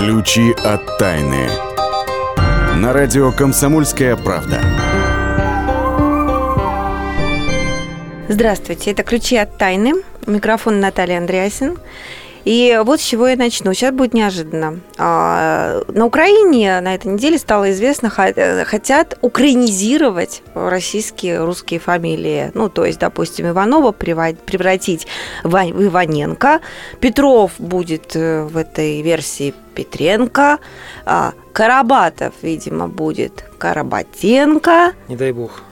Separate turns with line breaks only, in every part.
Ключи от тайны. На радио «Комсомольская правда».
Здравствуйте, это «Ключи от тайны». Микрофон Наталья Андреасин. И вот с чего я начну. Сейчас будет неожиданно. А, на Украине на этой неделе стало известно, хотят украинизировать российские русские фамилии. Ну, то есть, допустим, Иванова превратить в Иваненко, Петров будет э, в этой версии Петренко, а Карабатов, видимо, будет Карабатенко.
Не дай бог.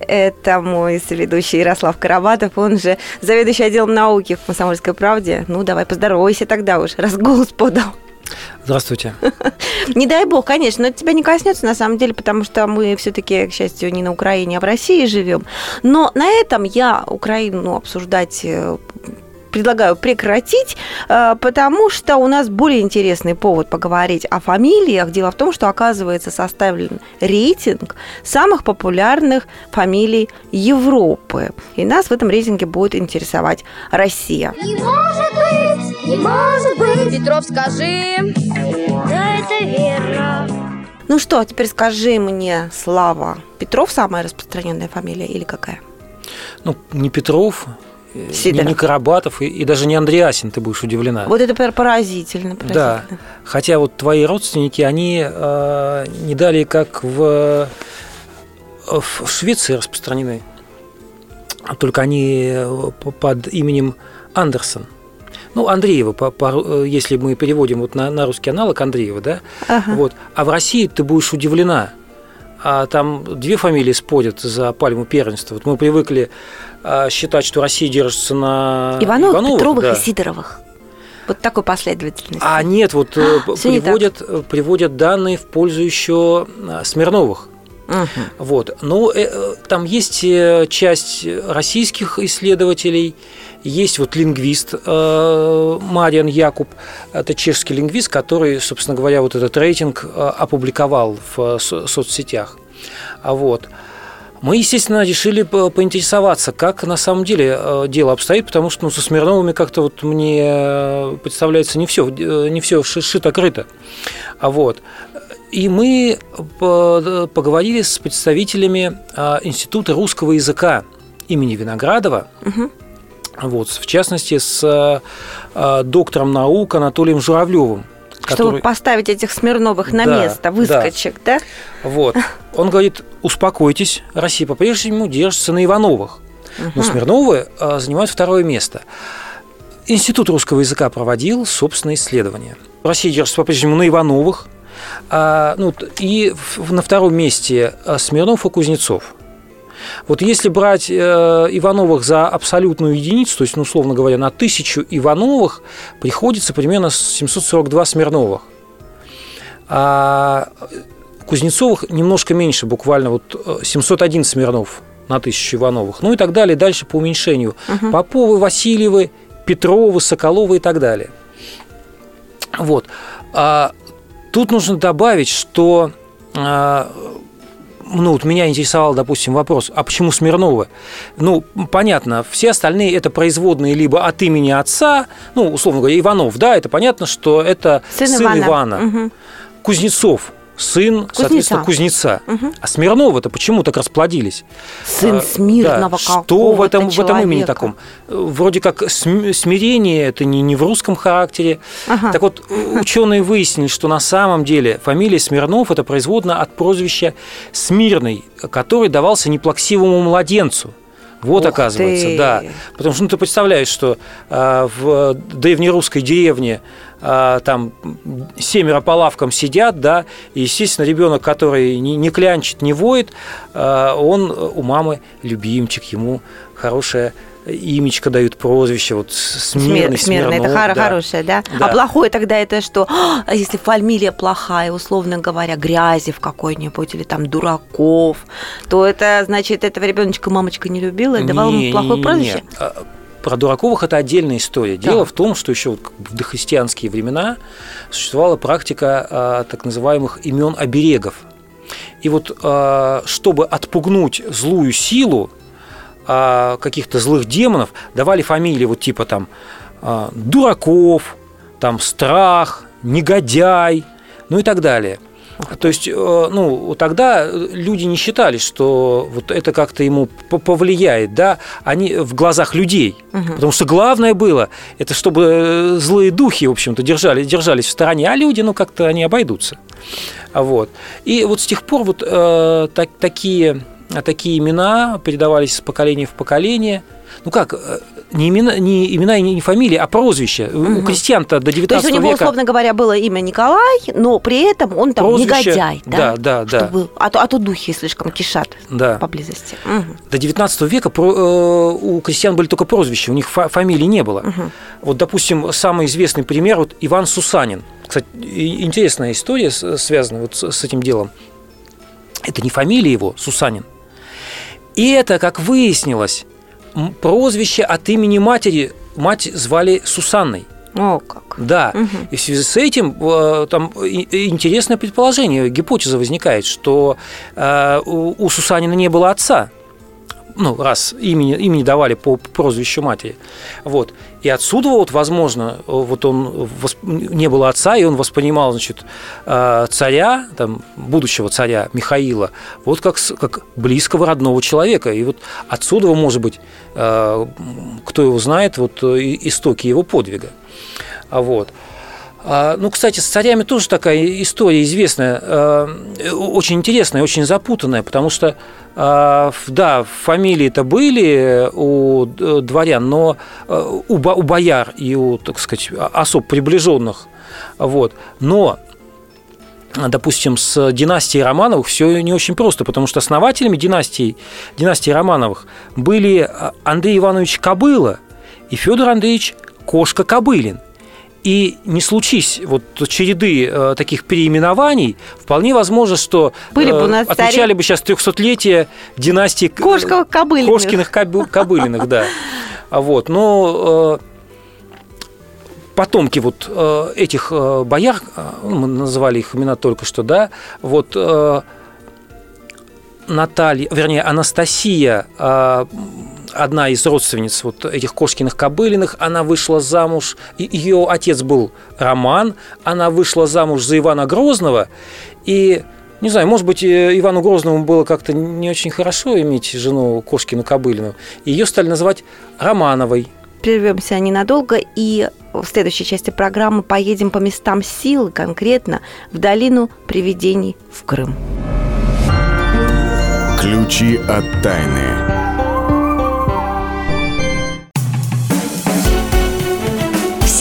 Это мой соведущий Ярослав Карабатов, он же заведующий отделом науки в «Комсомольской правде». Ну, давай поздоровайся тогда уж, раз голос подал.
Здравствуйте.
Не дай бог, конечно, но это тебя не коснется на самом деле, потому что мы все-таки, к счастью, не на Украине, а в России живем. Но на этом я Украину обсуждать э, предлагаю прекратить, э, потому что у нас более интересный повод поговорить о фамилиях. Дело в том, что, оказывается, составлен рейтинг самых популярных фамилий Европы. И нас в этом рейтинге будет интересовать Россия. Не может быть, не может быть. Петров, скажи. Да, это верно. Ну что, теперь скажи мне, Слава, Петров самая распространенная фамилия или какая?
Ну, не Петров, Сидоров. не Карабатов и, и даже не Андреасин, ты будешь удивлена.
Вот это поразительно, поразительно.
Да, хотя вот твои родственники, они э, не далее как в, в Швеции распространены, только они э, под именем Андерсон. Ну, Андреева, по, по, если мы переводим вот на, на русский аналог Андреева, да? Ага. Вот. А в России ты будешь удивлена – а там две фамилии спорят за пальму первенства. Вот мы привыкли а, считать, что Россия держится на
Ивановых, Ивановых Петровых да. и Сидоровых. Вот такой последовательности.
А нет, вот а, приводят, приводят данные в пользу еще а, Смирновых. Угу. Вот. Ну, э, там есть э, часть российских исследователей, есть вот лингвист э, Мариан Якуб, это чешский лингвист, который, собственно говоря, вот этот рейтинг э, опубликовал в соцсетях. А вот. Мы, естественно, решили поинтересоваться, как на самом деле э, дело обстоит, потому что ну, со Смирновыми как-то вот мне представляется не все, не все шито-крыто. А вот. И мы поговорили с представителями Института русского языка имени Виноградова. Угу вот, в частности, с э, доктором наук Анатолием Журавлевым.
Который... Чтобы поставить этих Смирновых на да, место, выскочек, да.
да? Вот. Он говорит, успокойтесь, Россия по-прежнему держится на Ивановых. Угу. Но Смирновы э, занимают второе место. Институт русского языка проводил собственное исследование. Россия держится по-прежнему на Ивановых, а, ну, и на втором месте э, Смирнов и Кузнецов. Вот если брать э, Ивановых за абсолютную единицу, то есть, ну, условно говоря, на тысячу Ивановых приходится примерно 742 Смирновых. А Кузнецовых немножко меньше, буквально вот 701 э, Смирнов на тысячу Ивановых. Ну и так далее, дальше по уменьшению. Угу. Поповы, Васильевы, Петровы, Соколовы и так далее. Вот. А, тут нужно добавить, что а, ну, вот меня интересовал, допустим, вопрос, а почему Смирновы? Ну, понятно, все остальные это производные либо от имени отца, ну, условно говоря, Иванов, да, это понятно, что это сын, сын Ивана. Ивана. Угу. Кузнецов, сын, кузнеца. соответственно, кузнеца. Угу. А Смирновы-то почему так расплодились?
Сын Смирного
да. Что в этом, в этом имени таком? Вроде как смирение это не, не в русском характере. Ага. Так вот, ученые выяснили, что на самом деле фамилия Смирнов это производная от прозвища Смирный, который давался неплаксивому младенцу. Вот Ух оказывается, ты. да. Потому что ну, ты представляешь, что э, в древнерусской деревне а, там семеро по лавкам сидят, да, и, естественно, ребенок, который не, не клянчит, не воет, а, он у мамы любимчик, ему хорошее имечко дают прозвище, вот смирный,
смирный, это да. хорошее, да? да? А плохое тогда это что? А если фамилия плохая, условно говоря, Грязев какой-нибудь или там Дураков, то это значит этого ребеночка мамочка не любила и давала ему плохое прозвище? Нет
про Дураковых это отдельная история. Дело да. в том, что еще в дохристианские времена существовала практика а, так называемых имен оберегов. И вот а, чтобы отпугнуть злую силу а, каких-то злых демонов, давали фамилии вот типа там Дураков, там Страх, негодяй, ну и так далее. То есть, э, ну, тогда люди не считали, что вот это как-то ему повлияет, да, они в глазах людей. Угу. Потому что главное было, это чтобы э, злые духи, в общем-то, держали, держались в стороне, а люди, ну, как-то они обойдутся. Вот. И вот с тех пор вот э, так, такие, такие имена передавались с поколения в поколение. Ну как, э, не имена, не имена и не фамилии, а прозвище. Угу. У крестьян-то до 19 века... То есть
у него, века... условно говоря, было имя Николай, но при этом он там прозвище... негодяй,
да? Да, да,
Чтобы... да. А, то, а то духи слишком кишат да. поблизости.
Угу. До 19 века про, э, у крестьян были только прозвища, у них фа- фамилии не было. Угу. Вот, допустим, самый известный пример вот Иван Сусанин. Кстати, интересная история связана вот с, с этим делом. Это не фамилия его, Сусанин. И это, как выяснилось, прозвище от имени матери. Мать звали Сусанной.
О, как.
Да. Угу. И в связи с этим э, там интересное предположение, гипотеза возникает, что э, у Сусанина не было отца ну, раз имени, имени давали по прозвищу матери. Вот. И отсюда вот, возможно, вот он не было отца, и он воспринимал, значит, э, царя, там, будущего царя Михаила, вот как, как близкого родного человека. И вот отсюда, может быть, э, кто его знает, вот истоки его подвига. А вот. А, ну, кстати, с царями тоже такая история известная, э, очень интересная, очень запутанная, потому что, а, да, фамилии-то были у дворян, но э, у бояр и у, так сказать, особ приближенных, вот, но допустим, с династией Романовых все не очень просто, потому что основателями династии, династии Романовых были Андрей Иванович Кобыла и Федор Андреевич Кошка Кобылин. И не случись вот череды э, таких переименований, вполне возможно, что
Были бы э,
отмечали бы сейчас 300-летие династии
Кошковых Кобылиных.
Кошкиных Кобылиных, да. А вот, но э, потомки вот э, этих э, бояр, э, мы называли их имена только что, да, вот э, Наталья, вернее, Анастасия э, одна из родственниц вот этих Кошкиных Кобылиных, она вышла замуж, ее отец был Роман, она вышла замуж за Ивана Грозного, и не знаю, может быть, э, Ивану Грозному было как-то не очень хорошо иметь жену Кошкину Кобылину. Ее стали называть Романовой.
Прервемся ненадолго и в следующей части программы поедем по местам силы, конкретно в долину привидений в Крым.
Ключи от тайны.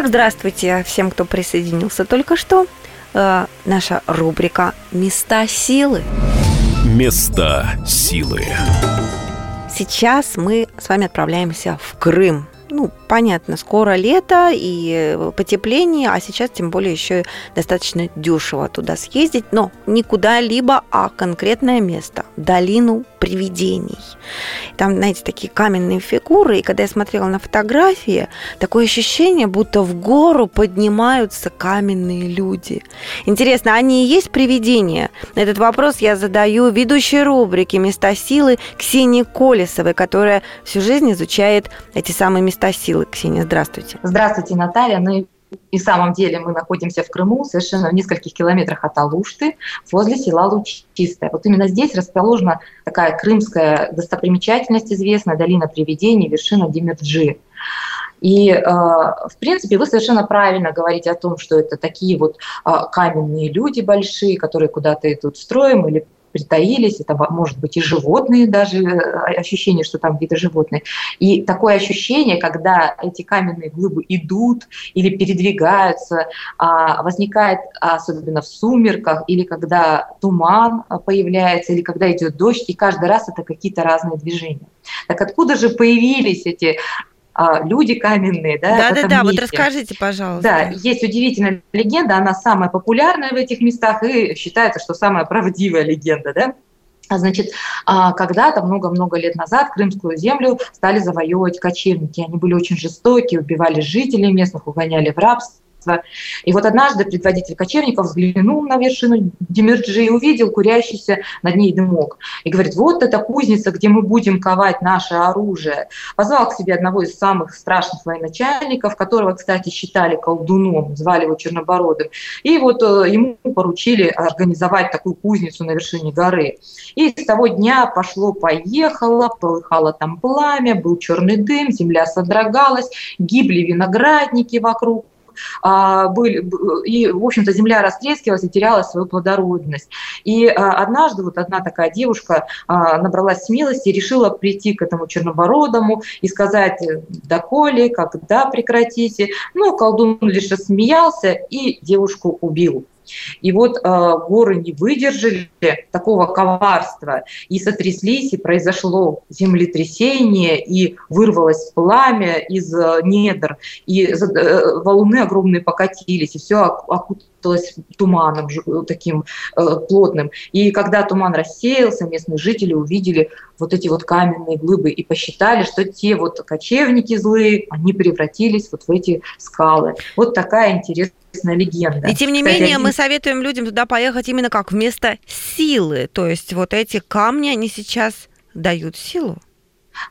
Итак, здравствуйте всем, кто присоединился только что. Э, наша рубрика «Места силы».
Места силы.
Сейчас мы с вами отправляемся в Крым ну, понятно, скоро лето и э, потепление, а сейчас тем более еще достаточно дешево туда съездить, но не куда-либо, а конкретное место, долину привидений. Там, знаете, такие каменные фигуры, и когда я смотрела на фотографии, такое ощущение, будто в гору поднимаются каменные люди. Интересно, они и есть привидения? Этот вопрос я задаю ведущей рубрики «Места силы» Ксении Колесовой, которая всю жизнь изучает эти самые места силы. Ксения, здравствуйте.
Здравствуйте, Наталья. Ну и в самом деле мы находимся в Крыму, совершенно в нескольких километрах от Алушты, возле села Лучистая. Вот именно здесь расположена такая крымская достопримечательность известная, долина привидений, вершина Демирджи. И, э, в принципе, вы совершенно правильно говорите о том, что это такие вот э, каменные люди большие, которые куда-то идут строем или притаились, это может быть и животные даже, э, ощущение, что там где-то животные. И такое ощущение, когда эти каменные глыбы идут или передвигаются, а, возникает особенно в сумерках, или когда туман появляется, или когда идет дождь, и каждый раз это какие-то разные движения. Так откуда же появились эти а, люди каменные, да,
Да-да-да, вот расскажите, пожалуйста.
Да, есть удивительная легенда, она самая популярная в этих местах и считается, что самая правдивая легенда, да. А, значит, а, когда-то много-много лет назад Крымскую землю стали завоевывать кочевники. Они были очень жестокие, убивали жителей местных, угоняли в рабство пространство. И вот однажды предводитель кочевников взглянул на вершину Демирджи и увидел курящийся над ней дымок. И говорит, вот это кузница, где мы будем ковать наше оружие. Позвал к себе одного из самых страшных военачальников, которого, кстати, считали колдуном, звали его Чернобородым. И вот э, ему поручили организовать такую кузницу на вершине горы. И с того дня пошло-поехало, полыхало там пламя, был черный дым, земля содрогалась, гибли виноградники вокруг, были, и, в общем-то, земля растрескивалась и теряла свою плодородность. И а, однажды вот одна такая девушка а, набралась смелости решила прийти к этому чернобородому и сказать, доколе, когда прекратите. Ну, колдун лишь рассмеялся и девушку убил. И вот э, горы не выдержали такого коварства и сотряслись, и произошло землетрясение, и вырвалось пламя из э, недр, и э, валуны огромные покатились, и все окуталось туманом таким э, плотным. И когда туман рассеялся, местные жители увидели вот эти вот каменные глыбы и посчитали, что те вот кочевники злые, они превратились вот в эти скалы. Вот такая интересная легенда.
И тем не Кстати, менее, один... мы советуем людям туда поехать именно как вместо силы. То есть вот эти камни, они сейчас дают силу.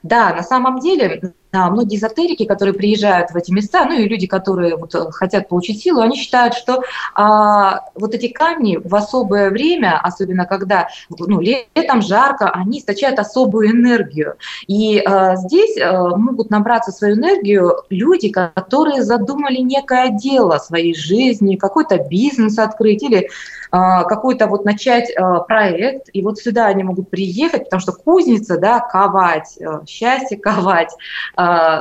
Да, на самом деле многие эзотерики, которые приезжают в эти места, ну и люди, которые вот э, хотят получить силу, они считают, что а, вот эти камни в особое время, особенно когда ну, летом жарко, они источают особую энергию. И а, здесь а, могут набраться свою энергию люди, которые задумали некое дело своей жизни, какой-то бизнес открыть или какой-то вот начать проект, и вот сюда они могут приехать, потому что кузница, да, ковать, счастье ковать,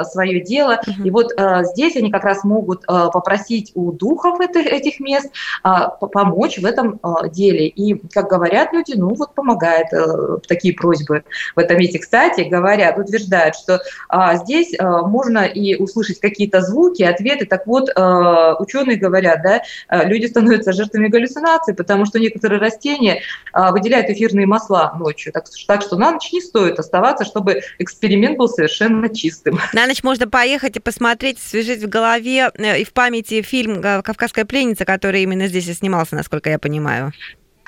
свое дело. Угу. И вот э, здесь они как раз могут э, попросить у духов этих, этих мест помочь в этом деле. И, как говорят люди, ну вот помогает э, такие просьбы в этом месте. Кстати, говорят, утверждают, что здесь можно и услышать какие-то звуки, ответы. Так вот, ученые говорят, да, люди становятся жертвами галлюцинаций, потому что некоторые растения выделяют эфирные масла ночью. Так, так что на ночь не стоит оставаться, чтобы эксперимент был совершенно чистым чистым.
На ночь можно поехать и посмотреть, свежить в голове э, и в памяти фильм «Кавказская пленница», который именно здесь и снимался, насколько я понимаю.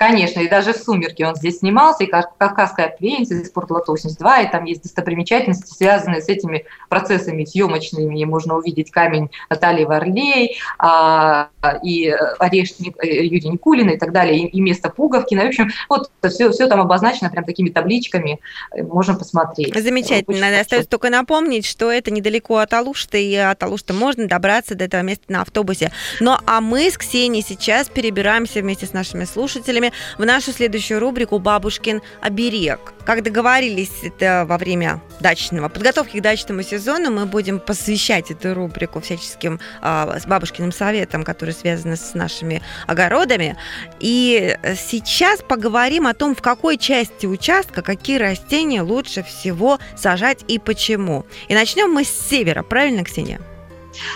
Конечно, и даже в «Сумерки» он здесь снимался, и «Кавказская пленница», и «Спортлото 82», и там есть достопримечательности, связанные с этими процессами съемочными, и можно увидеть камень Натальи Варлей, а, и орешник э, Юрия Никулина и так далее, и, и место Пуговкина. В общем, вот все, все там обозначено прям такими табличками, можно посмотреть.
Замечательно. Очень Остается только напомнить, что это недалеко от Алушты, и от Алушты можно добраться до этого места на автобусе. Ну, а мы с Ксенией сейчас перебираемся вместе с нашими слушателями в нашу следующую рубрику «Бабушкин оберег». Как договорились это во время дачного, подготовки к дачному сезону, мы будем посвящать эту рубрику всяческим э, с бабушкиным советам, которые связаны с нашими огородами. И сейчас поговорим о том, в какой части участка какие растения лучше всего сажать и почему. И начнем мы с севера, правильно, Ксения?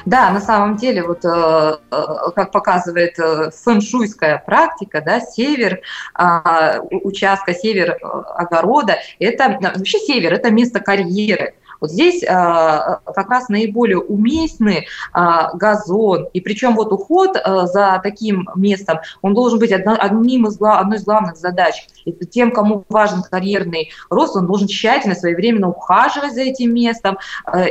Да, на самом деле, вот э, э, как показывает э, фэншуйская практика, да, север а, участка, север огорода, это вообще север, это место карьеры. Вот здесь а, как раз наиболее уместны а, газон, и причем вот уход а, за таким местом, он должен быть одним из, одной из главных задач. И тем, кому важен карьерный рост, он должен тщательно, своевременно ухаживать за этим местом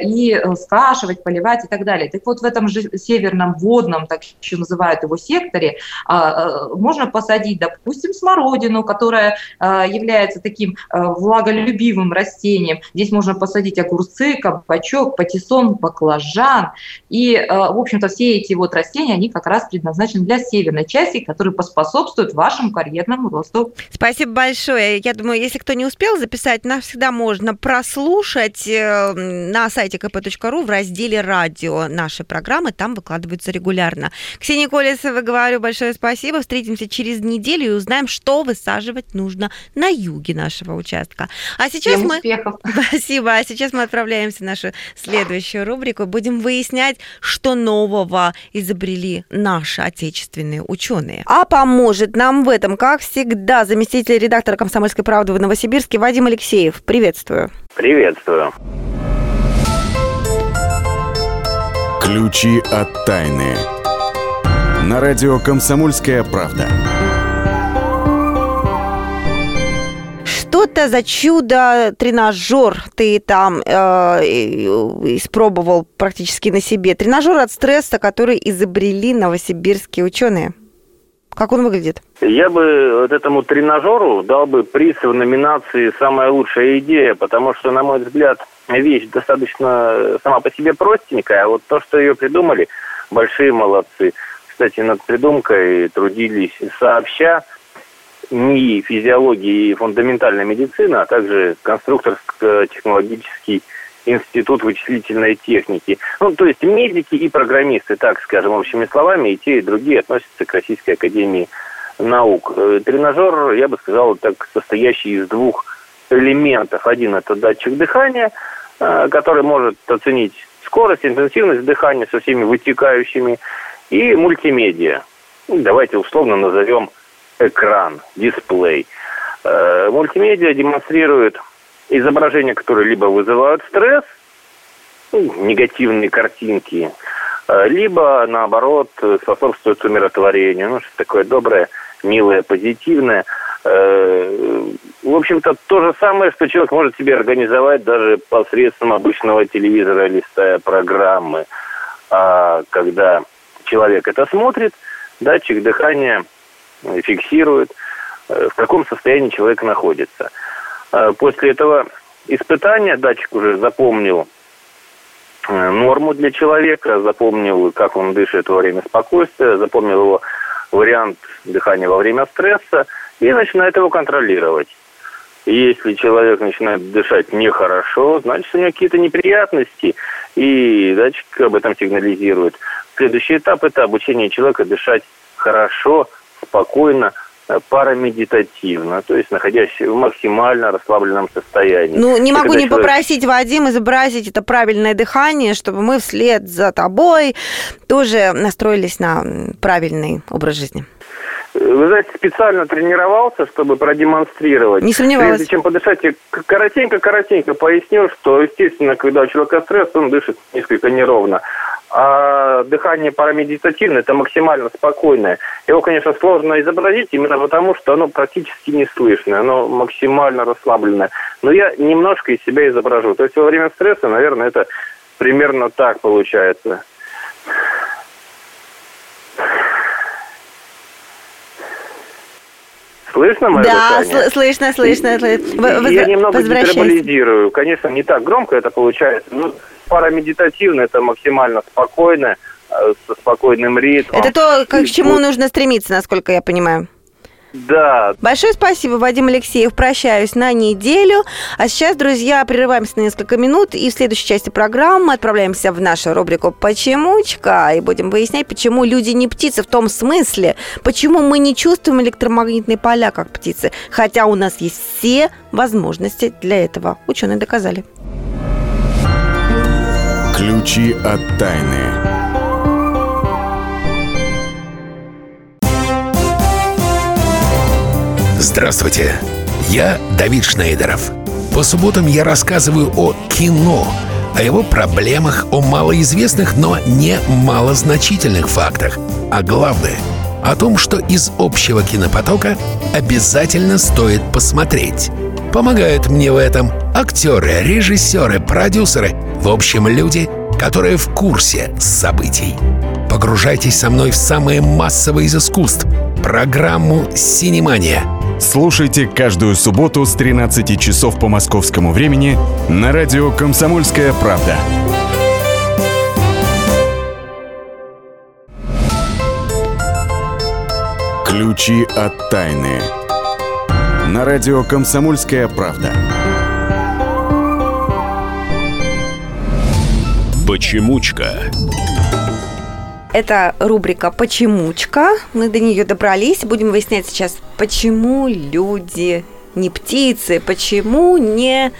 и э, скашивать, поливать и так далее. Так вот в этом же северном водном, так еще называют его секторе, можно посадить, допустим, смородину, которая является таким влаголюбивым растением. Здесь можно посадить огурцы, огурцы, кабачок, патиссон, баклажан. И, э, в общем-то, все эти вот растения, они как раз предназначены для северной части, которые поспособствуют вашему карьерному росту.
Спасибо большое. Я думаю, если кто не успел записать, нас всегда можно прослушать э, на сайте kp.ru в разделе «Радио». Наши программы там выкладываются регулярно. Ксения Колесова, говорю большое спасибо. Встретимся через неделю и узнаем, что высаживать нужно на юге нашего участка. А сейчас Всем мы...
успехов.
Спасибо. А сейчас мы отправляемся в нашу следующую рубрику. Будем выяснять, что нового изобрели наши отечественные ученые. А поможет нам в этом, как всегда, заместитель редактора «Комсомольской правды» в Новосибирске Вадим Алексеев. Приветствую.
Приветствую.
Ключи от тайны. На радио «Комсомольская правда».
Что-то за чудо тренажер ты там э, испробовал практически на себе. Тренажер от стресса, который изобрели новосибирские ученые. Как он выглядит?
Я бы вот этому тренажеру дал бы приз в номинации «Самая лучшая идея», потому что, на мой взгляд, вещь достаточно сама по себе простенькая, а вот то, что ее придумали, большие молодцы. Кстати, над придумкой трудились сообща НИИ физиологии и фундаментальной медицины, а также конструкторско-технологический институт вычислительной техники. Ну, то есть медики и программисты, так скажем, общими словами, и те, и другие относятся к Российской Академии наук. Э, тренажер, я бы сказал, так состоящий из двух элементов. Один – это датчик дыхания, э, который может оценить скорость, интенсивность дыхания со всеми вытекающими, и мультимедиа. Ну, давайте условно назовем экран, дисплей. Э, мультимедиа демонстрирует изображения, которые либо вызывают стресс, ну, негативные картинки, либо, наоборот, способствуют умиротворению. Ну, что такое доброе, милое, позитивное – Э, в общем-то, то же самое, что человек может себе организовать даже посредством обычного телевизора, листая программы. А когда человек это смотрит, датчик дыхания фиксирует, э, в каком состоянии человек находится. Э, после этого испытания датчик уже запомнил норму для человека, запомнил, как он дышит во время спокойствия, запомнил его вариант дыхания во время стресса – и начинает его контролировать. Если человек начинает дышать нехорошо, значит, у него какие-то неприятности, и датчик об этом сигнализирует. Следующий этап – это обучение человека дышать хорошо, спокойно, э, парамедитативно, то есть находясь в максимально расслабленном состоянии.
Ну, не могу не человек... попросить, Вадим, изобразить это правильное дыхание, чтобы мы вслед за тобой тоже настроились на правильный образ жизни.
Вы знаете, специально тренировался, чтобы продемонстрировать.
Не сомневалась. Прежде
чем подышать, коротенько-коротенько поясню, что, естественно, когда у человека стресс, он дышит несколько неровно. А дыхание парамедитативное – это максимально спокойное. Его, конечно, сложно изобразить именно потому, что оно практически не слышно, оно максимально расслабленное. Но я немножко из себя изображу. То есть во время стресса, наверное, это примерно так получается. Слышно мое
Да, дыхание? слышно, слышно.
слышно. Я немного гиперболизирую. Конечно, не так громко это получается, но парамедитативно это максимально спокойно, э, со спокойным ритмом.
Это то, к чему нужно стремиться, насколько я понимаю.
Да.
Большое спасибо, Вадим Алексеев. Прощаюсь на неделю. А сейчас, друзья, прерываемся на несколько минут и в следующей части программы отправляемся в нашу рубрику «Почемучка» и будем выяснять, почему люди не птицы в том смысле, почему мы не чувствуем электромагнитные поля, как птицы, хотя у нас есть все возможности для этого. Ученые доказали.
Ключи от тайны.
Здравствуйте, я Давид Шнейдеров. По субботам я рассказываю о кино, о его проблемах, о малоизвестных, но не малозначительных фактах. А главное — о том, что из общего кинопотока обязательно стоит посмотреть. Помогают мне в этом актеры, режиссеры, продюсеры, в общем, люди, которые в курсе событий. Погружайтесь со мной в самое массовое из искусств — программу «Синемания» —
Слушайте каждую субботу с 13 часов по московскому времени на радио «Комсомольская правда». Ключи от тайны. На радио «Комсомольская правда».
Почемучка.
Это рубрика «Почемучка». Мы до нее добрались. Будем выяснять сейчас, почему люди не птицы, почему не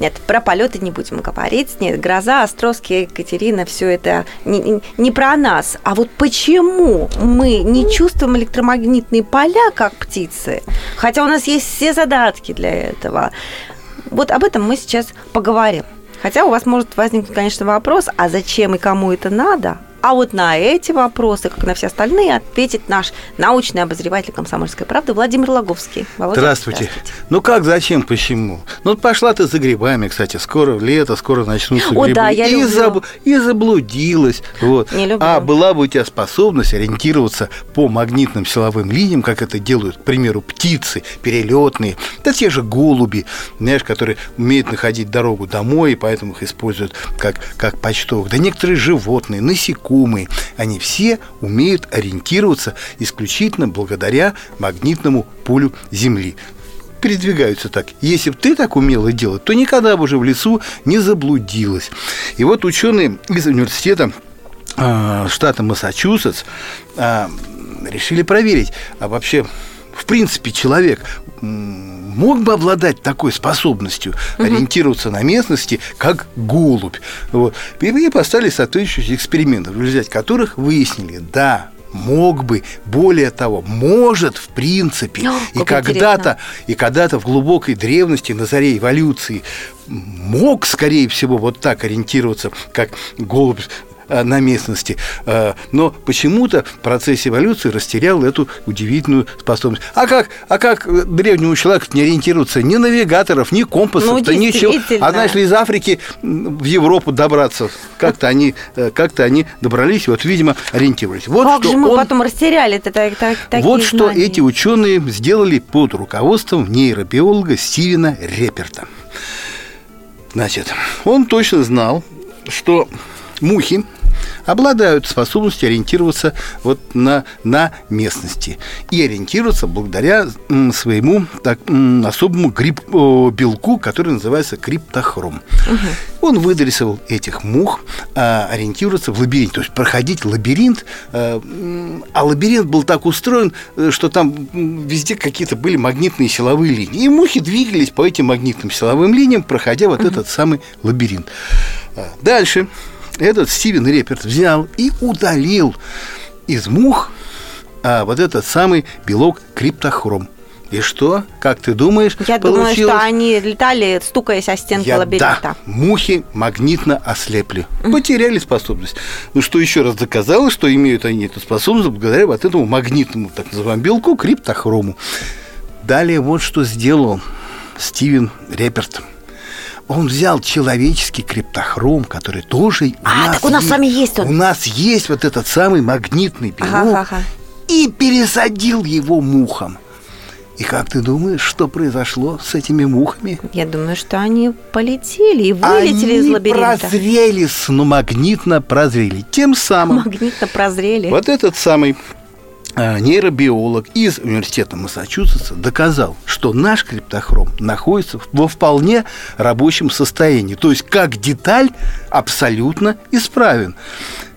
Нет, про полеты не будем говорить. Нет, гроза, Островский, Екатерина, все это не, не про нас. А вот почему мы не чувствуем электромагнитные поля, как птицы, хотя у нас есть все задатки для этого. Вот об этом мы сейчас поговорим. Хотя у вас может возникнуть, конечно, вопрос, а зачем и кому это надо? А вот на эти вопросы, как на все остальные, ответит наш научный обозреватель «Комсомольской правды» Владимир Логовский.
Володя, здравствуйте. здравствуйте. Ну как, зачем, почему? Ну пошла ты за грибами, кстати, скоро лето, скоро начнутся
О,
грибы.
да, я
и,
люблю.
Заб... и заблудилась. Вот.
Не люблю.
А была бы у тебя способность ориентироваться по магнитным силовым линиям, как это делают, к примеру, птицы, перелетные, да те же голуби, знаешь, которые умеют находить дорогу домой, и поэтому их используют как, как почтовых. Да некоторые животные, насекомые, насекомые, они все умеют ориентироваться исключительно благодаря магнитному полю Земли передвигаются так. Если бы ты так умела делать, то никогда бы уже в лесу не заблудилась. И вот ученые из университета э, штата Массачусетс э, решили проверить, а вообще в принципе человек мог бы обладать такой способностью угу. ориентироваться на местности, как голубь. Вот. И поставили соответствующие эксперименты, в результате которых выяснили, да, мог бы, более того, может в принципе. О, и когда-то, и когда-то в глубокой древности, на заре эволюции, мог, скорее всего, вот так ориентироваться, как голубь на местности. Э, но почему-то в процессе эволюции растерял эту удивительную способность. А как, а как древнему человеку не ориентироваться? Ни навигаторов, ни компасов, ну, ничего. А знаешь ли, из Африки в Европу добраться? Как-то они, э, как-то они добрались, вот, видимо, ориентировались. Вот
как что же мы он... потом растеряли это так, так, такие
Вот что эти ученые сделали под руководством нейробиолога Стивена Реперта. Значит, он точно знал, что мухи обладают способностью ориентироваться вот на, на местности. И ориентироваться благодаря своему так, особому гриб, белку, который называется криптохром. Угу. Он выдрессовал этих мух а, ориентироваться в лабиринте, то есть проходить лабиринт. А, а лабиринт был так устроен, э, что там везде какие-то были магнитные силовые линии. И мухи двигались по этим магнитным силовым линиям, проходя вот угу. этот самый лабиринт. А, дальше этот Стивен Реперт взял и удалил из мух а, вот этот самый белок криптохром. И что? Как ты думаешь?
Я получилось? думаю, что они летали, стукаясь о стенки Я, лабиринта.
Да, мухи магнитно ослепли. Mm-hmm. Потеряли способность. Ну, что еще раз доказало, что имеют они эту способность благодаря вот этому магнитному, так называемому белку, криптохрому. Далее вот что сделал Стивен Реперт он взял человеческий криптохром, который тоже у
а,
нас
так у нас есть, с вами есть он.
У нас есть вот этот самый магнитный белок, ага, ага. и пересадил его мухам. И как ты думаешь, что произошло с этими мухами?
Я думаю, что они полетели и вылетели
они
из лабиринта.
прозрели, ну, магнитно прозрели. Тем самым...
Магнитно прозрели.
Вот этот самый нейробиолог из университета Массачусетса доказал, что наш криптохром находится во вполне рабочем состоянии. То есть как деталь абсолютно исправен.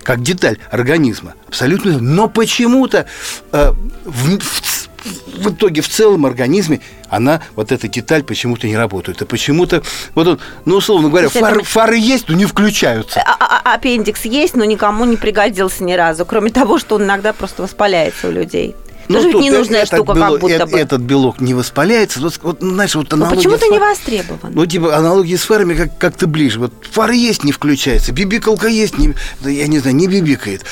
Как деталь организма. Абсолютно. Но почему-то э, в, в в итоге в целом организме она, вот эта деталь почему-то не работает. И почему-то, вот он, ну, условно говоря, фары, это... фары есть, но не включаются.
А, а, а, аппендикс есть, но никому не пригодился ни разу, кроме того, что он иногда просто воспаляется у людей. Ну, Тоже ведь ненужная штука, белок, как будто
этот,
бы.
Этот белок не воспаляется. Вот, вот знаешь, вот
аналогия... Почему-то не востребован.
Ну, типа, аналогии с фарами как- как-то ближе. Вот фары есть, не включается. Бибикалка есть, не, я не знаю, не бибикает.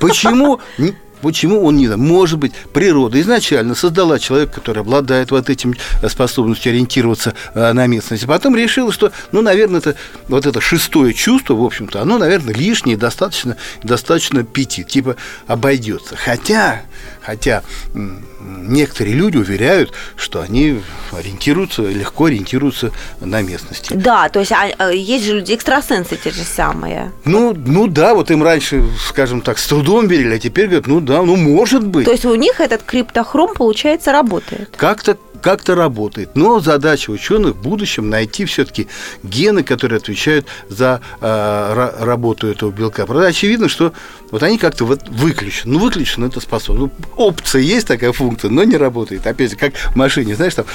Почему Почему он не Может быть, природа изначально создала человека, который обладает вот этим э, способностью ориентироваться э, на местность. А потом решила, что, ну, наверное, это вот это шестое чувство, в общем-то, оно, наверное, лишнее, достаточно, достаточно пяти, типа обойдется. Хотя, хотя некоторые люди уверяют, что они ориентируются, легко ориентируются на местности.
Да, то есть а, а есть же люди экстрасенсы те же самые.
Ну, ну да, вот им раньше, скажем так, с трудом верили, а теперь говорят, ну да, ну может быть.
То есть у них этот криптохром, получается, работает.
Как-то как-то работает. Но задача ученых в будущем найти все-таки гены, которые отвечают за э, работу этого белка. Правда, очевидно, что вот они как-то вот выключены. Ну, выключено это способно. Ну, опция есть такая функция, но не работает. Опять же, как в машине, знаешь, там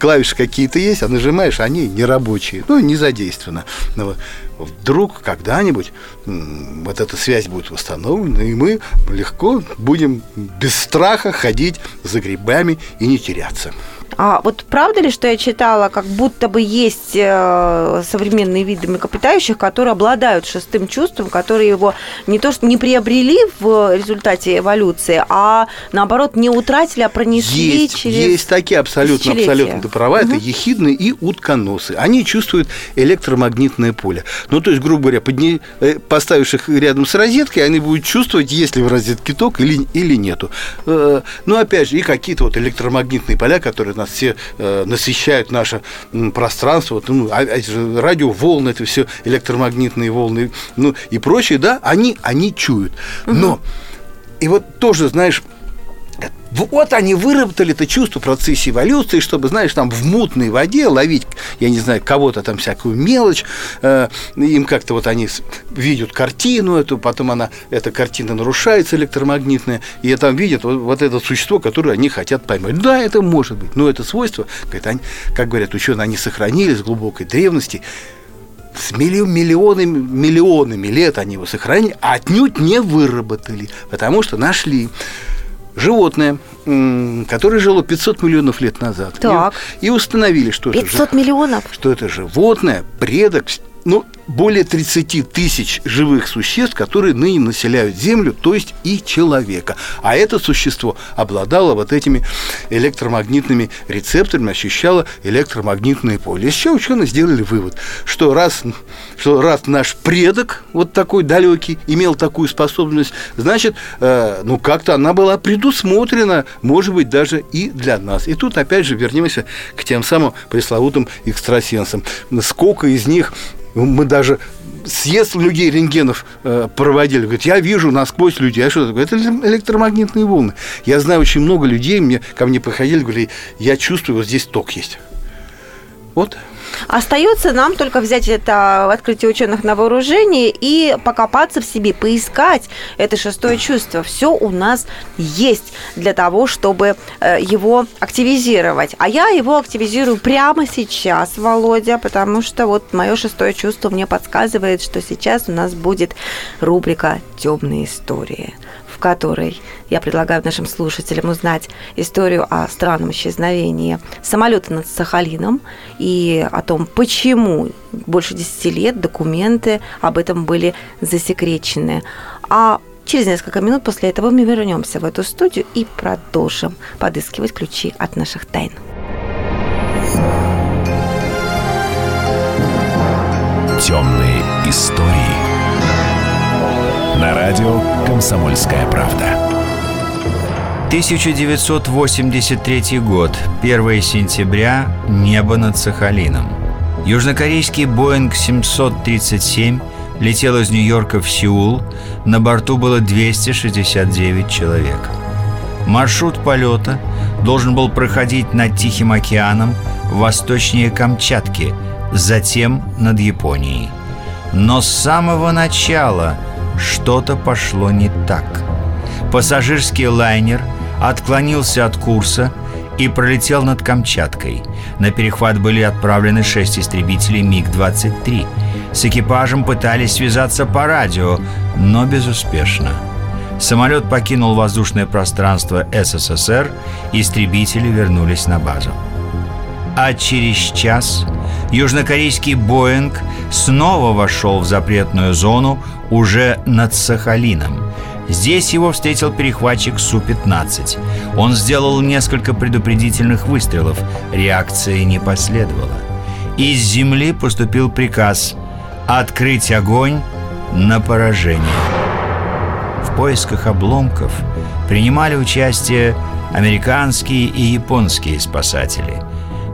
клавиши какие-то есть, а нажимаешь, они нерабочие, ну, не задействованы. Ну, вдруг когда-нибудь вот эта связь будет восстановлена, и мы легко будем без страха ходить за грибами и не теряться.
А вот правда ли, что я читала, как будто бы есть э, современные виды млекопитающих, которые обладают шестым чувством, которые его не то что не приобрели в результате эволюции, а наоборот не утратили, а пронесли
есть,
через
Есть такие абсолютно, абсолютно, ты права, угу. это ехидные и утконосы. Они чувствуют электромагнитное поле. Ну, то есть, грубо говоря, подни... Э, поставишь их рядом с розеткой, они будут чувствовать, есть ли в розетке ток или, или нету. Э, ну, опять же, и какие-то вот электромагнитные поля, которые нас все э, насыщают наше пространство, вот, ну, а, же радиоволны, это все электромагнитные волны, ну, и прочее, да, они, они чуют. Но, угу. и вот тоже, знаешь, вот они выработали это чувство в процессе эволюции, чтобы, знаешь, там в мутной воде ловить, я не знаю, кого-то там всякую мелочь, э, им как-то вот они видят картину эту, потом она, эта картина нарушается электромагнитная, и там видят вот, вот это существо, которое они хотят поймать. Да, это может быть, но это свойство, как, они, как говорят ученые, они сохранились в глубокой древности, с миллионами, миллионами лет они его сохранили, а отнюдь не выработали, потому что нашли животное, которое жило 500 миллионов лет назад.
Так.
И, и установили, что
500 это, миллионов?
Что это животное, предок ну, более 30 тысяч живых существ, которые ныне населяют Землю, то есть и человека. А это существо обладало вот этими электромагнитными рецепторами, ощущало электромагнитное поле. И сейчас ученые сделали вывод, что раз, что раз наш предок, вот такой далекий, имел такую способность, значит, э, ну, как-то она была предусмотрена, может быть, даже и для нас. И тут, опять же, вернемся к тем самым пресловутым экстрасенсам. Сколько из них мы даже съезд людей рентгенов э, проводили. Говорит, я вижу насквозь людей. А что такое? Это электромагнитные волны. Я знаю очень много людей, мне, ко мне приходили, говорили, я чувствую, вот здесь ток есть. Вот.
Остается нам только взять это открытие ученых на вооружение и покопаться в себе, поискать это шестое чувство. Все у нас есть для того, чтобы э, его активизировать. А я его активизирую прямо сейчас, Володя, потому что вот мое шестое чувство мне подсказывает, что сейчас у нас будет рубрика «Темные истории» которой я предлагаю нашим слушателям узнать историю о странном исчезновении самолета над Сахалином и о том, почему больше 10 лет документы об этом были засекречены. А Через несколько минут после этого мы вернемся в эту студию и продолжим подыскивать ключи от наших тайн.
Темные истории на радио «Комсомольская правда».
1983 год, 1 сентября, небо над Сахалином. Южнокорейский Боинг 737 летел из Нью-Йорка в Сеул. На борту было 269 человек. Маршрут полета должен был проходить над Тихим океаном восточнее Камчатки, затем над Японией. Но с самого начала – что-то пошло не так. Пассажирский лайнер отклонился от курса и пролетел над Камчаткой. На перехват были отправлены шесть истребителей МиГ-23. С экипажем пытались связаться по радио, но безуспешно. Самолет покинул воздушное пространство СССР, истребители вернулись на базу. А через час южнокорейский «Боинг» снова вошел в запретную зону уже над Сахалином. Здесь его встретил перехватчик Су-15. Он сделал несколько предупредительных выстрелов. Реакции не последовало. Из земли поступил приказ открыть огонь на поражение. В поисках обломков принимали участие американские и японские спасатели –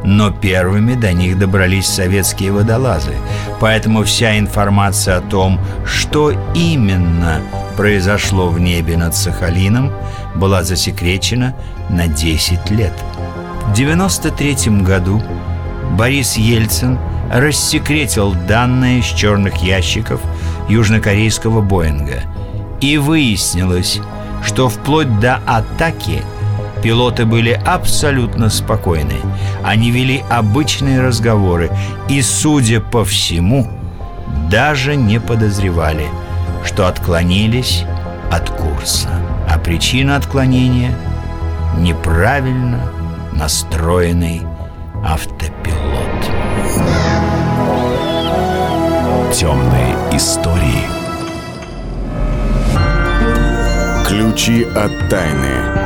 но первыми до них добрались советские водолазы, поэтому вся информация о том, что именно произошло в небе над Сахалином, была засекречена на 10 лет. В 1993 году Борис Ельцин рассекретил данные из черных ящиков южнокорейского Боинга. И выяснилось, что вплоть до атаки Пилоты были абсолютно спокойны. Они вели обычные разговоры и, судя по всему, даже не подозревали, что отклонились от курса. А причина отклонения – неправильно настроенный автопилот.
Темные истории. Ключи от тайны.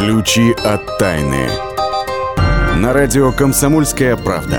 Ключи от тайны. На радио «Комсомольская правда».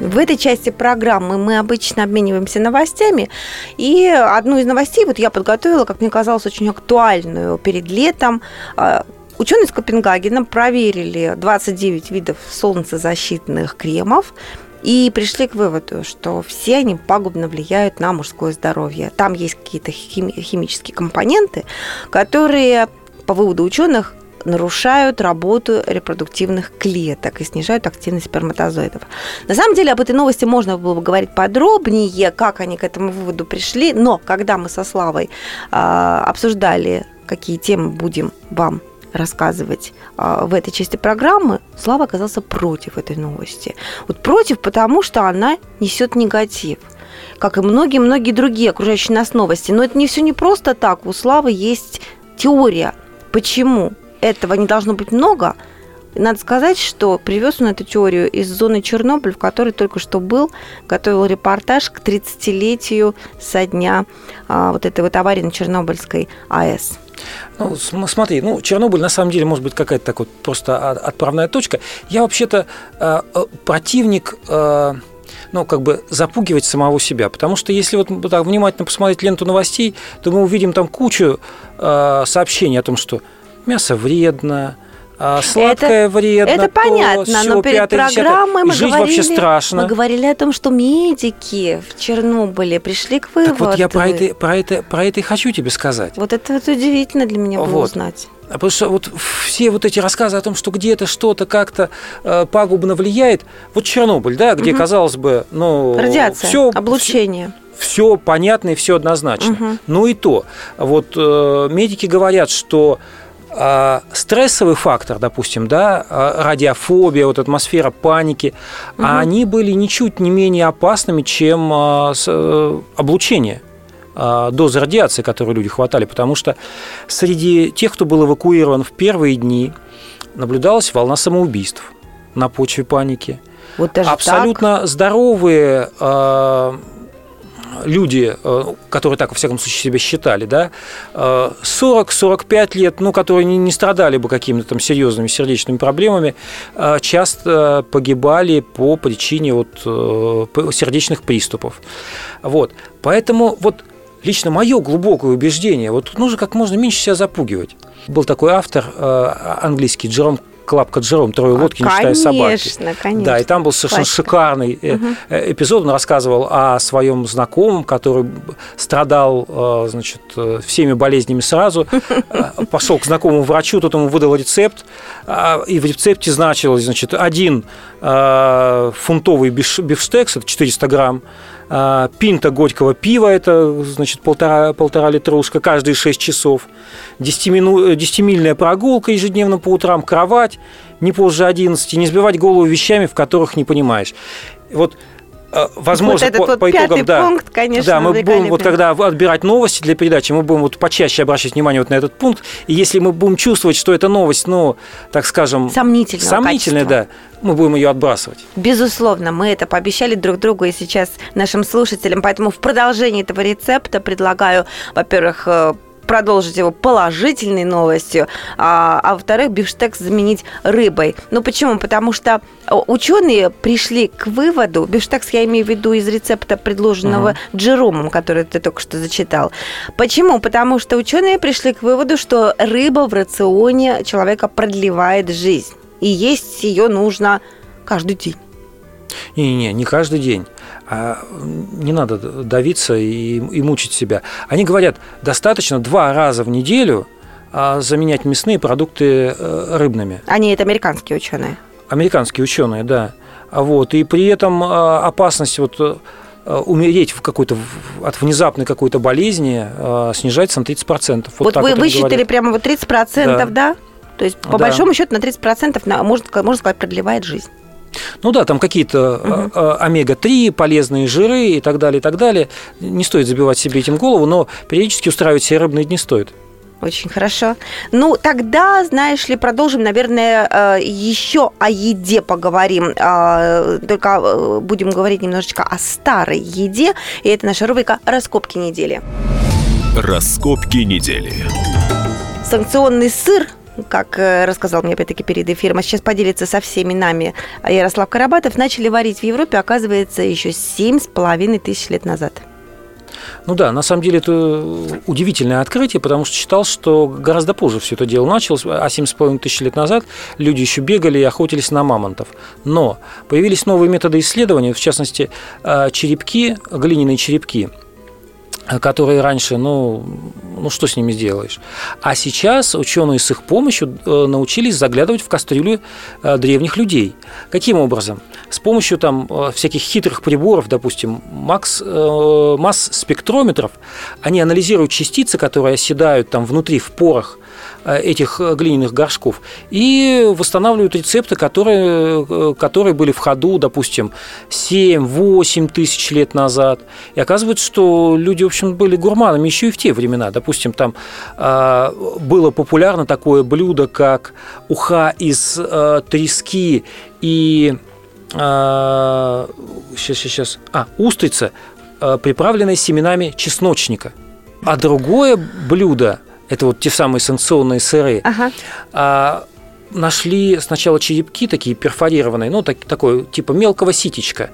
В этой части программы мы обычно обмениваемся новостями. И одну из новостей вот я подготовила, как мне казалось, очень актуальную перед летом. А, ученые из Копенгагена проверили 29 видов солнцезащитных кремов и пришли к выводу, что все они пагубно влияют на мужское здоровье. Там есть какие-то хими- химические компоненты, которые, по выводу ученых, нарушают работу репродуктивных клеток и снижают активность сперматозоидов. На самом деле об этой новости можно было бы говорить подробнее, как они к этому выводу пришли, но когда мы со Славой э, обсуждали, какие темы будем вам рассказывать э, в этой части программы, Слава оказался против этой новости. Вот против, потому что она несет негатив как и многие-многие другие окружающие нас новости. Но это не все не просто так. У Славы есть теория, почему этого не должно быть много. Надо сказать, что привез он эту теорию из зоны Чернобыль, в которой только что был, готовил репортаж к 30-летию со дня а, вот этой вот аварии на Чернобыльской АЭС.
Ну, смотри, ну, Чернобыль на самом деле может быть какая-то так вот просто отправная точка. Я вообще-то э, противник э, ну, как бы запугивать самого себя. Потому что если вот так внимательно посмотреть ленту новостей, то мы увидим там кучу э, сообщений о том, что мясо вредно, а сладкое
это,
вредно.
Это понятно,
то,
но перед программой мы
жить
говорили,
вообще страшно.
мы говорили о том, что медики в Чернобыле пришли к выводу.
Так вот я про это, про это, про это и хочу тебе сказать.
Вот это вот удивительно для меня было вот. узнать.
А потому что вот все вот эти рассказы о том, что где-то что-то как-то э, пагубно влияет, вот Чернобыль, да, где, угу. казалось бы, ну,
радиация,
все,
облучение.
Все, все понятно и все однозначно. Угу. Ну и то, вот э, медики говорят, что а, стрессовый фактор, допустим, да, а, радиофобия, вот атмосфера паники, угу. они были ничуть не менее опасными, чем а, э, облучение дозы радиации, которые люди хватали, потому что среди тех, кто был эвакуирован в первые дни, наблюдалась волна самоубийств на почве паники.
Вот даже
Абсолютно
так?
здоровые люди, э, которые так, во всяком случае, себя считали, да, 40-45 э, лет, ну, которые не страдали бы какими-то там серьезными сердечными проблемами, э, часто погибали по причине вот сердечных приступов. Вот. Поэтому вот лично мое глубокое убеждение, вот нужно как можно меньше себя запугивать. Был такой автор английский Джером Клапка Джером «Трое лодки, не считая собаки».
Конечно,
Да, и там был совершенно Классика. шикарный угу. эпизод. Он рассказывал о своем знакомом, который страдал, э, значит, всеми болезнями сразу. Пошел к знакомому врачу, тот ему выдал рецепт, а, и в рецепте значилось, значит, один фунтовый бифштекс, это 400 грамм, а, пинта горького пива, это, значит, полтора, полтора литрушка каждые 6 часов, 10-мильная прогулка ежедневно по утрам, кровать не позже 11, не сбивать голову вещами, в которых не понимаешь. Вот Э, возможно,
вот этот
по,
вот
по итогам, да.
пункт, конечно,
Да, мы будем, вот когда отбирать новости для передачи, мы будем вот почаще обращать внимание вот на этот пункт. И если мы будем чувствовать, что эта новость, ну, так скажем... Сомнительная,
качества.
да. Мы будем ее отбрасывать.
Безусловно, мы это пообещали друг другу и сейчас нашим слушателям. Поэтому в продолжении этого рецепта предлагаю, во-первых, э, продолжить его положительной новостью, а, а во-вторых, бифштекс заменить рыбой. Ну почему? Потому что ученые пришли к выводу, бифштекс я имею в виду из рецепта, предложенного uh-huh. Джеромом, который ты только что зачитал. Почему? Потому что ученые пришли к выводу, что рыба в рационе человека продлевает жизнь, и есть ее нужно каждый день.
Не-не-не, не каждый день. А не надо давиться и, и мучить себя. Они говорят, достаточно два раза в неделю а, заменять мясные продукты э, рыбными.
Они это американские ученые.
Американские ученые, да. Вот. И при этом а, опасность вот э, умереть в какой-то, от внезапной какой-то болезни а, снижается на 30%.
Вот, вот вы высчитали говорят. прямо вот 30%, да? да? То есть, по да. большому счету, на 30% можно, можно сказать, продлевает жизнь.
Ну да, там какие-то угу. омега-3, полезные жиры и так далее, и так далее. Не стоит забивать себе этим голову, но периодически устраивать себе рыбные дни стоит.
Очень хорошо. Ну, тогда, знаешь ли, продолжим, наверное, еще о еде поговорим. Только будем говорить немножечко о старой еде. И это наша рубрика «Раскопки недели».
Раскопки недели.
Санкционный сыр как э, рассказал мне опять-таки перед эфиром, а сейчас поделится со всеми нами Ярослав Карабатов, начали варить в Европе, оказывается, еще семь с половиной тысяч лет назад.
Ну да, на самом деле это удивительное открытие, потому что считал, что гораздо позже все это дело началось, а 7,5 тысяч лет назад люди еще бегали и охотились на мамонтов. Но появились новые методы исследования, в частности, э, черепки, глиняные черепки – которые раньше, ну, ну что с ними сделаешь. А сейчас ученые с их помощью э, научились заглядывать в кастрюли э, древних людей. Каким образом? С помощью там э, всяких хитрых приборов, допустим, макс, масс-спектрометров, они анализируют частицы, которые оседают там внутри в порах этих э, глиняных горшков и восстанавливают рецепты, которые, э, которые были в ходу, допустим, 7-8 тысяч лет назад. И оказывается, что люди, в общем, были гурманами еще и в те времена. Допустим, там было популярно такое блюдо, как уха из трески и сейчас, сейчас, а, устрица, приправленная семенами чесночника. А другое блюдо это вот те самые санкционные сыры, ага. а, нашли сначала черепки такие перфорированные, ну, так, такой типа мелкого ситечка.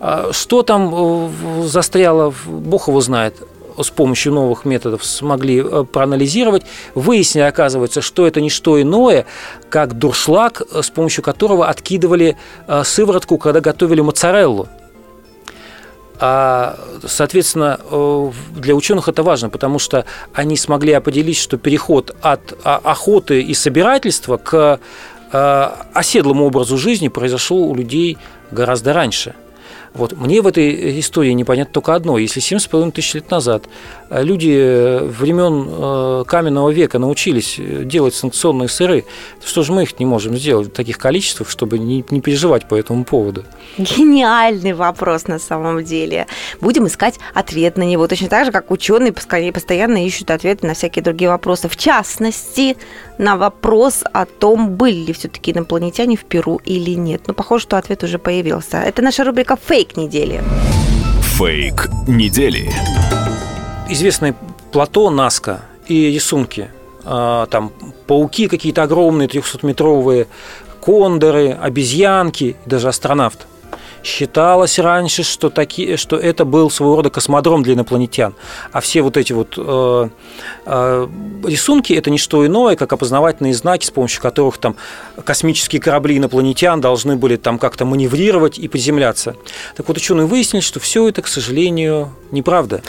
А, что там э, застряло, бог его знает с помощью новых методов смогли э, проанализировать, выяснили, оказывается, что это не что иное, как дуршлаг, э, с помощью которого откидывали сыворотку, когда готовили моцареллу. А, соответственно, э, для ученых это важно, потому что они смогли определить, что переход от а, охоты и собирательства к э, оседлому образу жизни произошел у людей гораздо раньше – вот. Мне в этой истории непонятно только одно. Если 7,5 тысяч лет назад э, люди э, времен э, каменного века научились делать санкционные сыры, то что же мы их не можем сделать в таких количествах, чтобы не, не переживать по этому поводу?
Гениальный вопрос на самом деле. Будем искать ответ на него. Точно так же, как ученые постоянно ищут ответы на всякие другие вопросы. В частности, на вопрос о том, были ли все-таки инопланетяне в Перу или нет. Но похоже, что ответ уже появился. Это наша рубрика «Фейк недели».
Фейк недели.
Известный плато Наска и рисунки. А, там пауки какие-то огромные, 300-метровые, кондоры, обезьянки, даже астронавт. Считалось раньше, что, такие, что это был своего рода космодром для инопланетян. А все вот эти вот э, э, рисунки – это не что иное, как опознавательные знаки, с помощью которых там космические корабли инопланетян должны были там как-то маневрировать и приземляться. Так вот, ученые выяснили, что все это, к сожалению, неправда.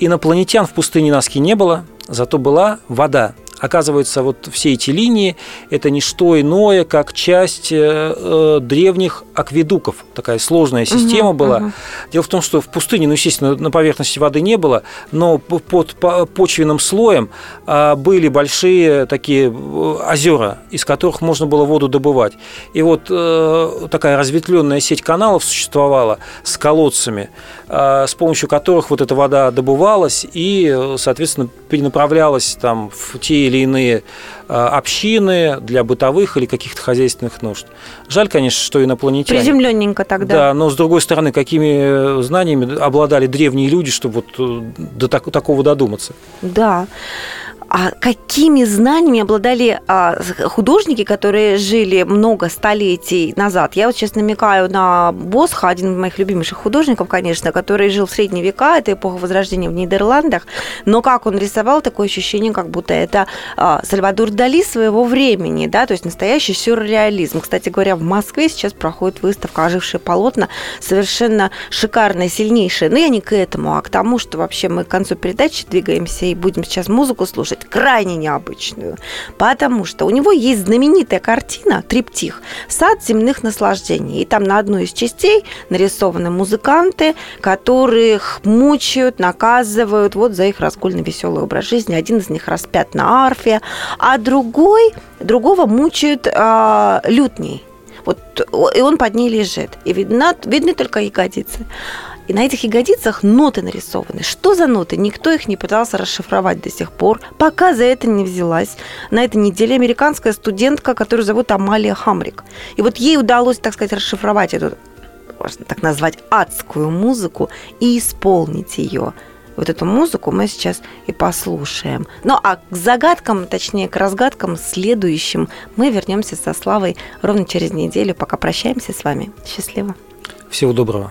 Инопланетян в пустыне Наски не было, зато была вода. Оказывается, вот все эти линии – это не что иное, как часть э, э древних акведуков. Такая сложная система угу, была. Угу. Дело в том, что в пустыне, ну, естественно, на поверхности воды не было, но под почвенным слоем а, были большие такие э, озера, из которых можно было воду добывать. И вот такая разветвленная сеть каналов существовала с колодцами, а, с помощью которых вот эта вода добывалась и, соответственно, перенаправлялась там в те или иные а, общины для бытовых или каких-то хозяйственных нужд. Жаль, конечно, что инопланетяне...
Приземленненько тогда.
Да, но с другой стороны, какими знаниями обладали древние люди, чтобы вот э, до так, такого додуматься?
Да а какими знаниями обладали а, художники, которые жили много столетий назад. Я вот сейчас намекаю на Босха, один из моих любимейших художников, конечно, который жил в средние века, это эпоха Возрождения в Нидерландах, но как он рисовал, такое ощущение, как будто это а, Сальвадор Дали своего времени, да, то есть настоящий сюрреализм. Кстати говоря, в Москве сейчас проходит выставка «Ожившие полотна», совершенно шикарная, сильнейшая. Но я не к этому, а к тому, что вообще мы к концу передачи двигаемся и будем сейчас музыку слушать крайне необычную, потому что у него есть знаменитая картина «Триптих. Сад земных наслаждений». И там на одной из частей нарисованы музыканты, которых мучают, наказывают вот за их разгульный веселый образ жизни. Один из них распят на арфе, а другой, другого мучают э, лютней. Вот, и он под ней лежит. И видно, видны только ягодицы. И на этих ягодицах ноты нарисованы. Что за ноты? Никто их не пытался расшифровать до сих пор, пока за это не взялась. На этой неделе американская студентка, которую зовут Амалия Хамрик. И вот ей удалось, так сказать, расшифровать эту, можно так назвать, адскую музыку и исполнить ее. Вот эту музыку мы сейчас и послушаем. Ну а к загадкам, точнее к разгадкам следующим мы вернемся со Славой ровно через неделю. Пока прощаемся с вами. Счастливо.
Всего доброго.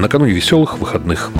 накануне веселых выходных.